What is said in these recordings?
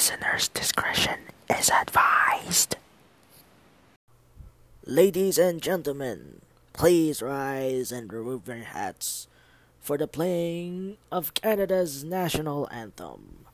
Listener's discretion is advised. Ladies and gentlemen, please rise and remove your hats for the playing of Canada's national anthem.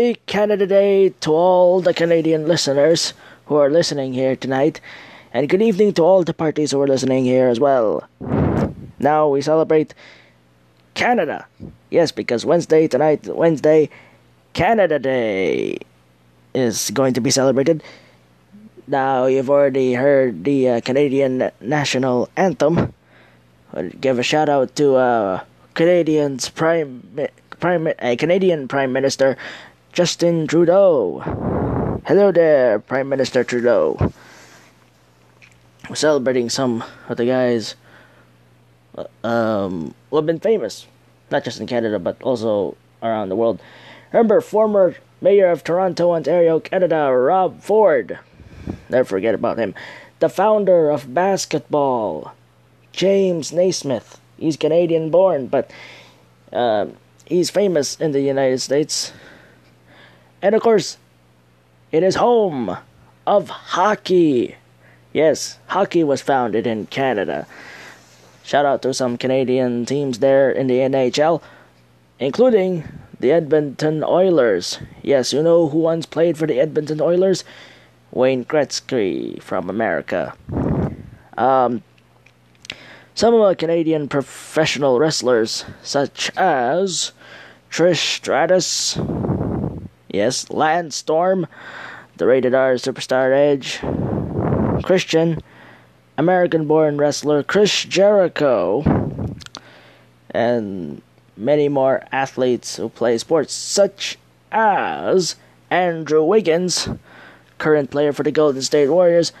Happy Canada Day to all the Canadian listeners who are listening here tonight, and good evening to all the parties who are listening here as well. Now we celebrate Canada. Yes, because Wednesday, tonight, Wednesday, Canada Day is going to be celebrated. Now you've already heard the uh, Canadian national anthem. I'll give a shout out to uh, Canadian's prime prime uh, Canadian Prime Minister Justin Trudeau. Hello there, Prime Minister Trudeau. We're celebrating some of the guys uh, um, who have been famous, not just in Canada but also around the world. Remember, former Mayor of Toronto, Ontario, Canada, Rob Ford. Never forget about him. The founder of basketball, James Naismith. He's Canadian born, but uh, he's famous in the United States. And of course, it is home of hockey. Yes, hockey was founded in Canada. Shout out to some Canadian teams there in the NHL, including the Edmonton Oilers. Yes, you know who once played for the Edmonton Oilers? Wayne Gretzky from America. Um, some of the Canadian professional wrestlers, such as Trish Stratus, yes, Lance Storm, the Rated R Superstar Edge, Christian, American born wrestler Chris Jericho, and many more athletes who play sports, such as Andrew Wiggins, current player for the Golden State Warriors,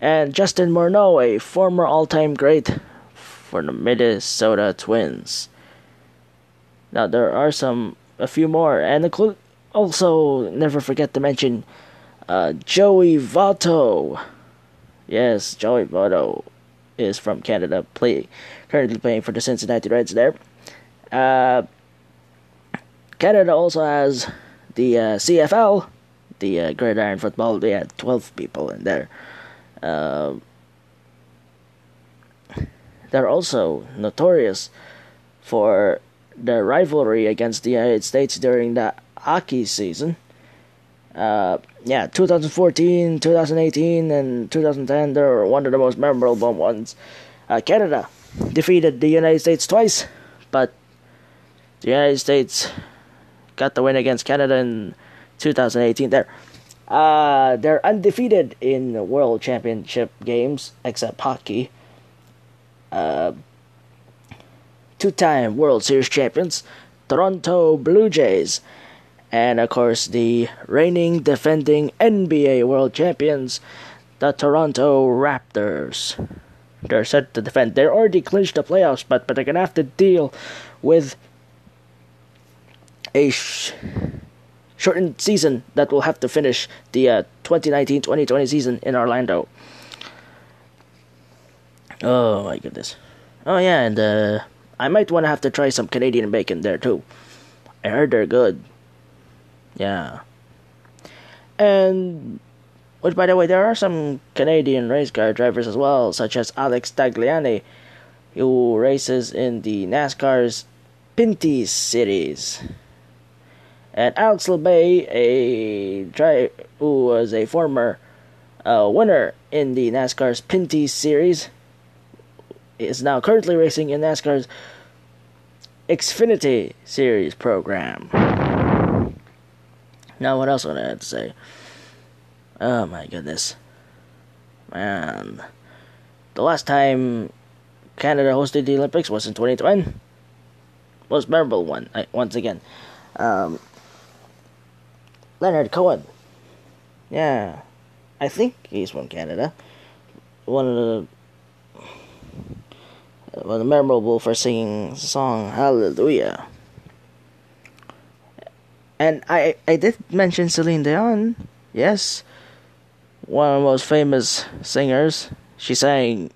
and Justin Morneau, a former all time great for the Minnesota Twins. Now, there are some, a few more, and include, also never forget to mention uh, Joey Votto. Yes, Joey Votto is from Canada, play, currently playing for the Cincinnati Reds there. Uh, Canada also has the uh, CFL, the uh, Gridiron Football. They had 12 people in there. Uh, they're also notorious for their rivalry against the United States during the hockey season. Uh, yeah, 2014, 2018, and 2010, they're one of the most memorable ones. Uh, Canada defeated the United States twice, but the United States got the win against Canada in 2018 there. Uh, they're undefeated in World Championship games, except hockey. Uh, Two time World Series champions, Toronto Blue Jays. And of course, the reigning defending NBA World Champions, the Toronto Raptors. They're set to defend. They already clinched the playoffs, but, but they're to have to deal with a sh- shortened season that will have to finish the 2019 uh, 2020 season in Orlando. Oh my goodness. Oh yeah, and uh, I might want to have to try some Canadian bacon there too. I heard they're good. Yeah. And which, by the way, there are some Canadian race car drivers as well, such as Alex Tagliani, who races in the NASCAR's Pinty series. And Alex Labbé, a dri- who was a former uh, winner in the NASCAR's Pinty series, is now currently racing in NASCAR's Xfinity Series program. Now, what else would I have to say? Oh my goodness. Man. The last time Canada hosted the Olympics was in 2020. Most memorable one, once again. Um, Leonard Cohen. Yeah. I think he's from Canada. One of the one the memorable for singing song Hallelujah. And I I did mention Celine Dion. Yes. One of the most famous singers. She sang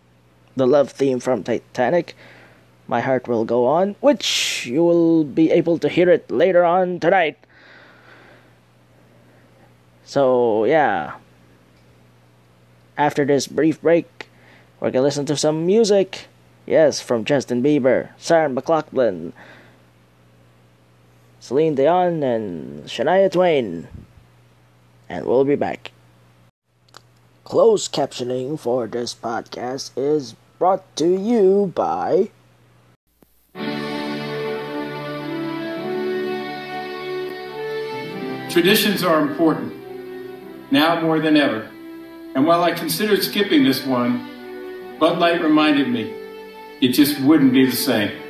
the love theme from Titanic. My Heart Will Go On, which you will be able to hear it later on tonight. So, yeah. After this brief break, we're gonna listen to some music. Yes, from Justin Bieber, Sarah McLachlan, Celine Dion, and Shania Twain. And we'll be back. Closed captioning for this podcast is brought to you by. Traditions are important, now more than ever. And while I considered skipping this one, Bud Light reminded me it just wouldn't be the same.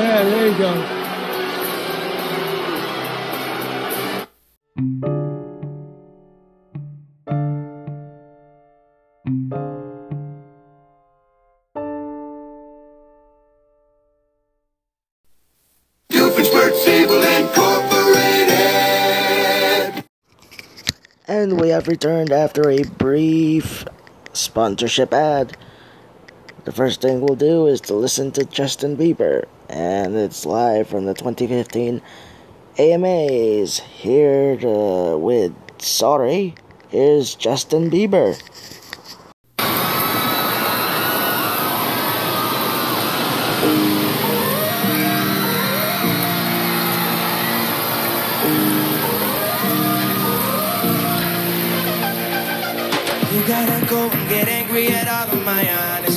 Yeah, there you go. And we have returned after a brief sponsorship ad. The first thing we'll do is to listen to Justin Bieber, and it's live from the 2015 AMAs. Here to, with Sorry is Justin Bieber. You gotta go and get angry at all of my honesty.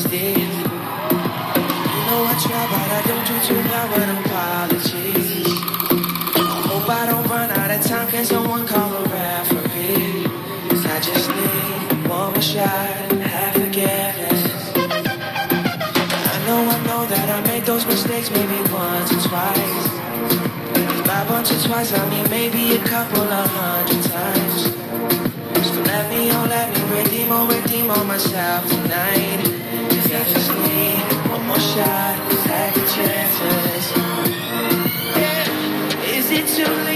Once or twice, I mean maybe a couple of hundred times. So let me, oh let me redeem, oh redeem on myself tonight. Cause I just need one more shot, second chances. Yeah. Is it too late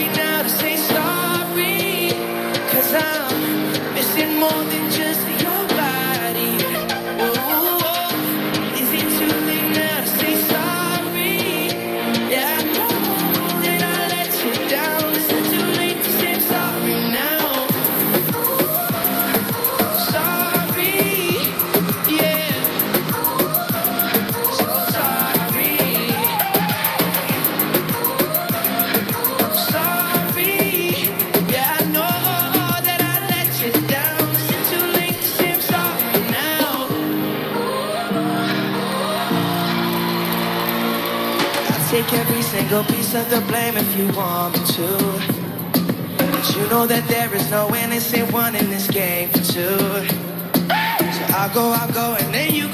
single the blame if you want me to. But you know that there is no innocent one in this game for two. So I'll go, I'll go, and then you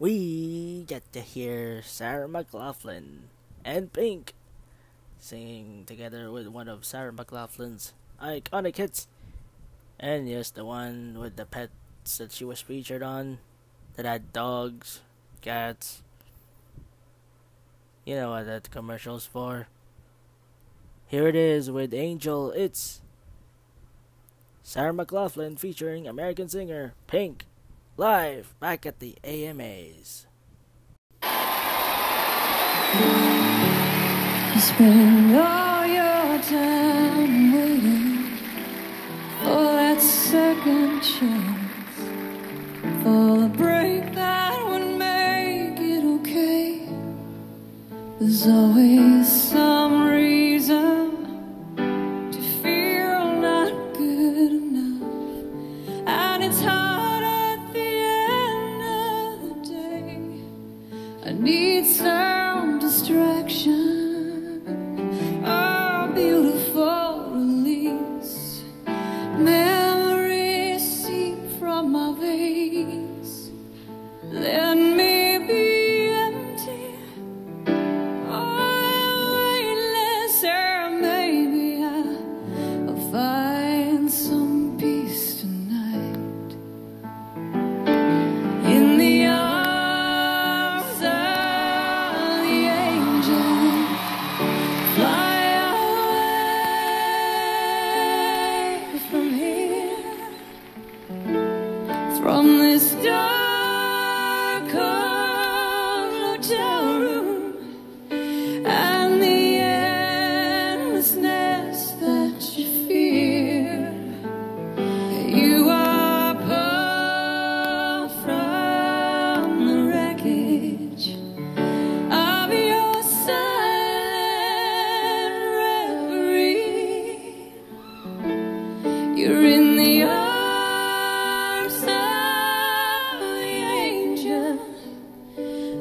we get to hear Sarah McLachlan and Pink singing together with one of Sarah McLachlan's iconic hits. And yes, the one with the pets that she was featured on that had dogs, cats. You know what that commercial's for. Here it is with Angel. It's Sarah McLachlan featuring American singer Pink live back at the AMAs. You Spend all your time waiting for that second chance, for the break that would make it okay. There's always some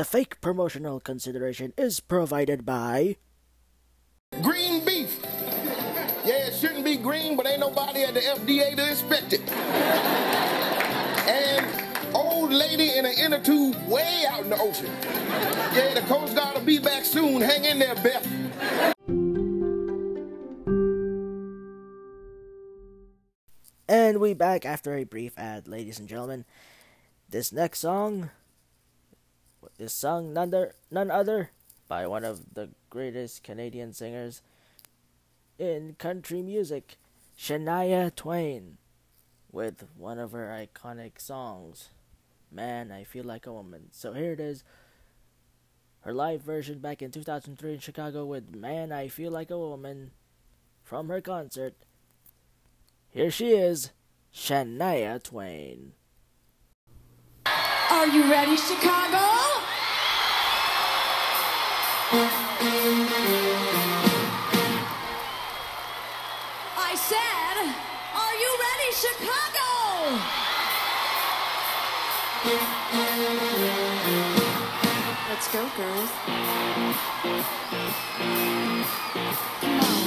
The fake promotional consideration is provided by Green Beef. Yeah, it shouldn't be green, but ain't nobody at the FDA to inspect it. and old lady in an inner tube way out in the ocean. Yeah, the Coast Guard will be back soon. Hang in there, Beth. And we back after a brief ad, ladies and gentlemen. This next song this song, none other, none other, by one of the greatest Canadian singers in country music, Shania Twain, with one of her iconic songs, Man, I Feel Like a Woman. So here it is, her live version back in 2003 in Chicago with Man, I Feel Like a Woman from her concert. Here she is, Shania Twain. Are you ready, Chicago? I said, are you ready, Chicago? Let's go, girls. Come on.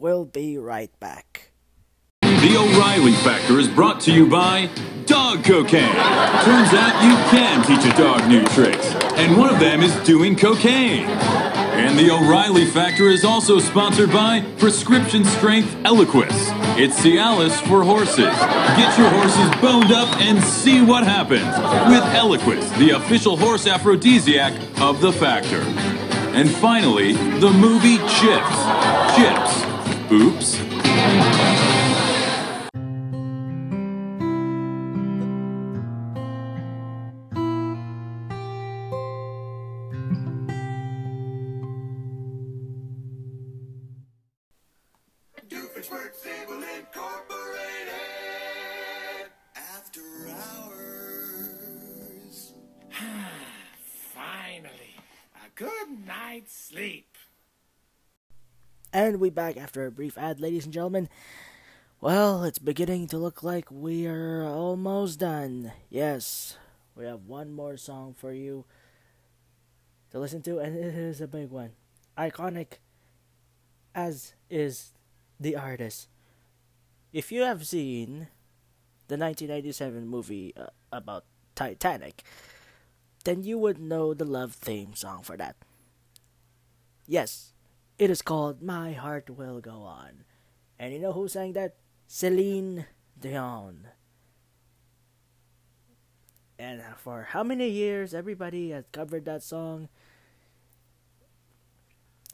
will be right back. The O'Reilly Factor is brought to you by Dog Cocaine. Turns out you can teach a dog new tricks, and one of them is doing cocaine. And the O'Reilly Factor is also sponsored by Prescription Strength Eloquus. It's Cialis for horses. Get your horses boned up and see what happens with Eloquus, the official horse aphrodisiac of the Factor. And finally, the movie Chips. Oops. We back after a brief ad, ladies and gentlemen. Well, it's beginning to look like we are almost done. Yes, we have one more song for you to listen to, and it is a big one. Iconic, as is the artist. If you have seen the 1997 movie uh, about Titanic, then you would know the love theme song for that. Yes, it is called My Heart Will Go On. And you know who sang that? Celine Dion. And for how many years everybody has covered that song,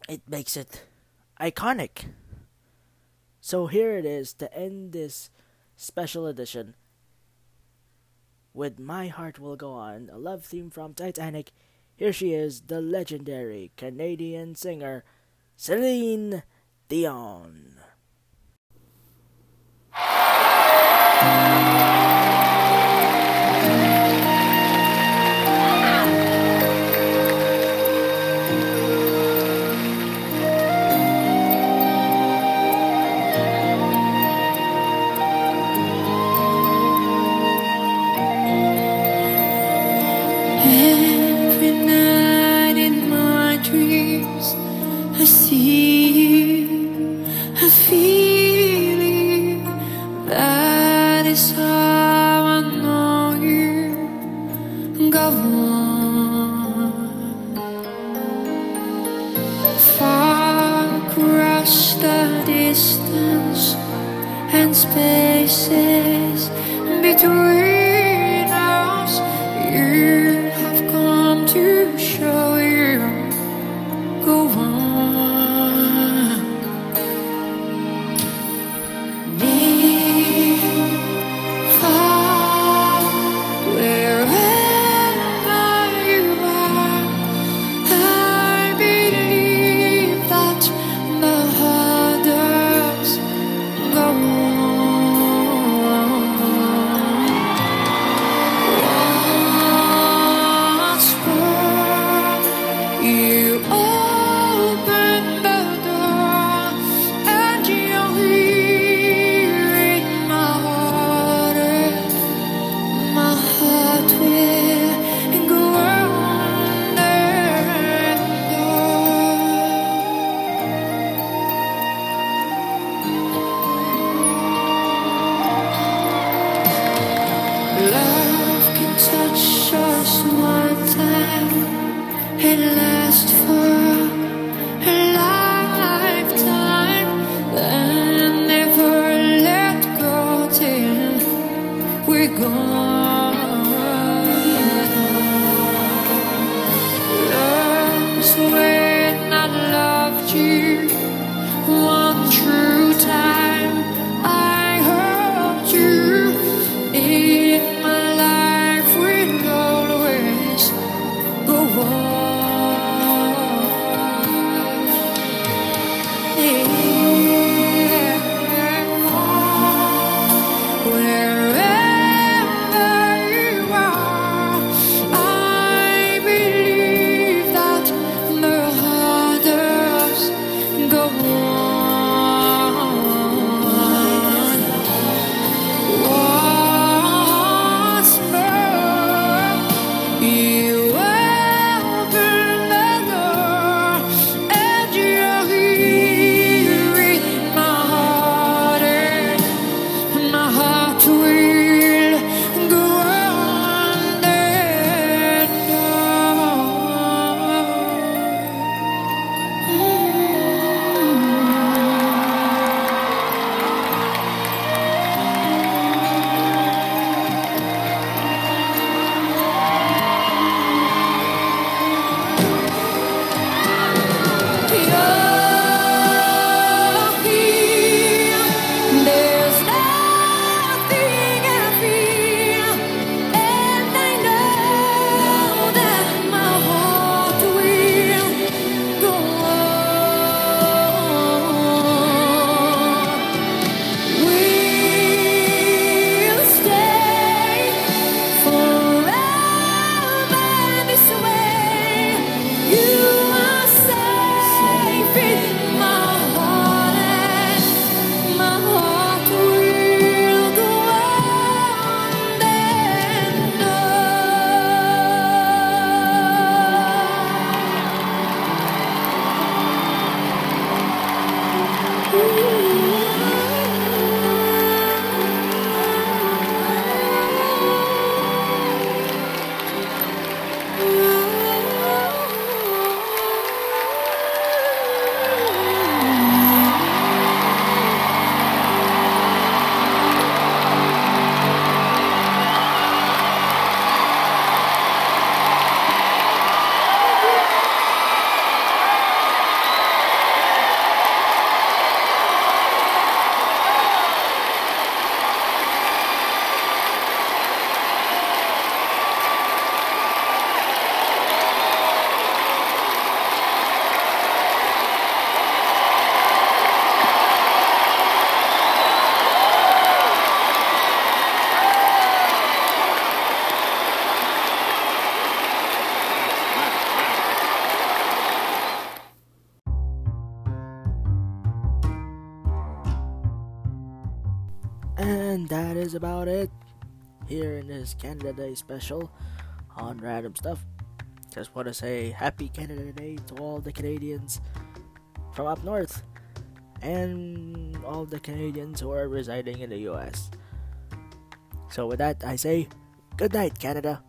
it makes it iconic. So here it is to end this special edition with My Heart Will Go On, a love theme from Titanic. Here she is, the legendary Canadian singer Celine Dion. This Canada Day special on random stuff. Just want to say happy Canada Day to all the Canadians from up north and all the Canadians who are residing in the US. So, with that, I say good night, Canada.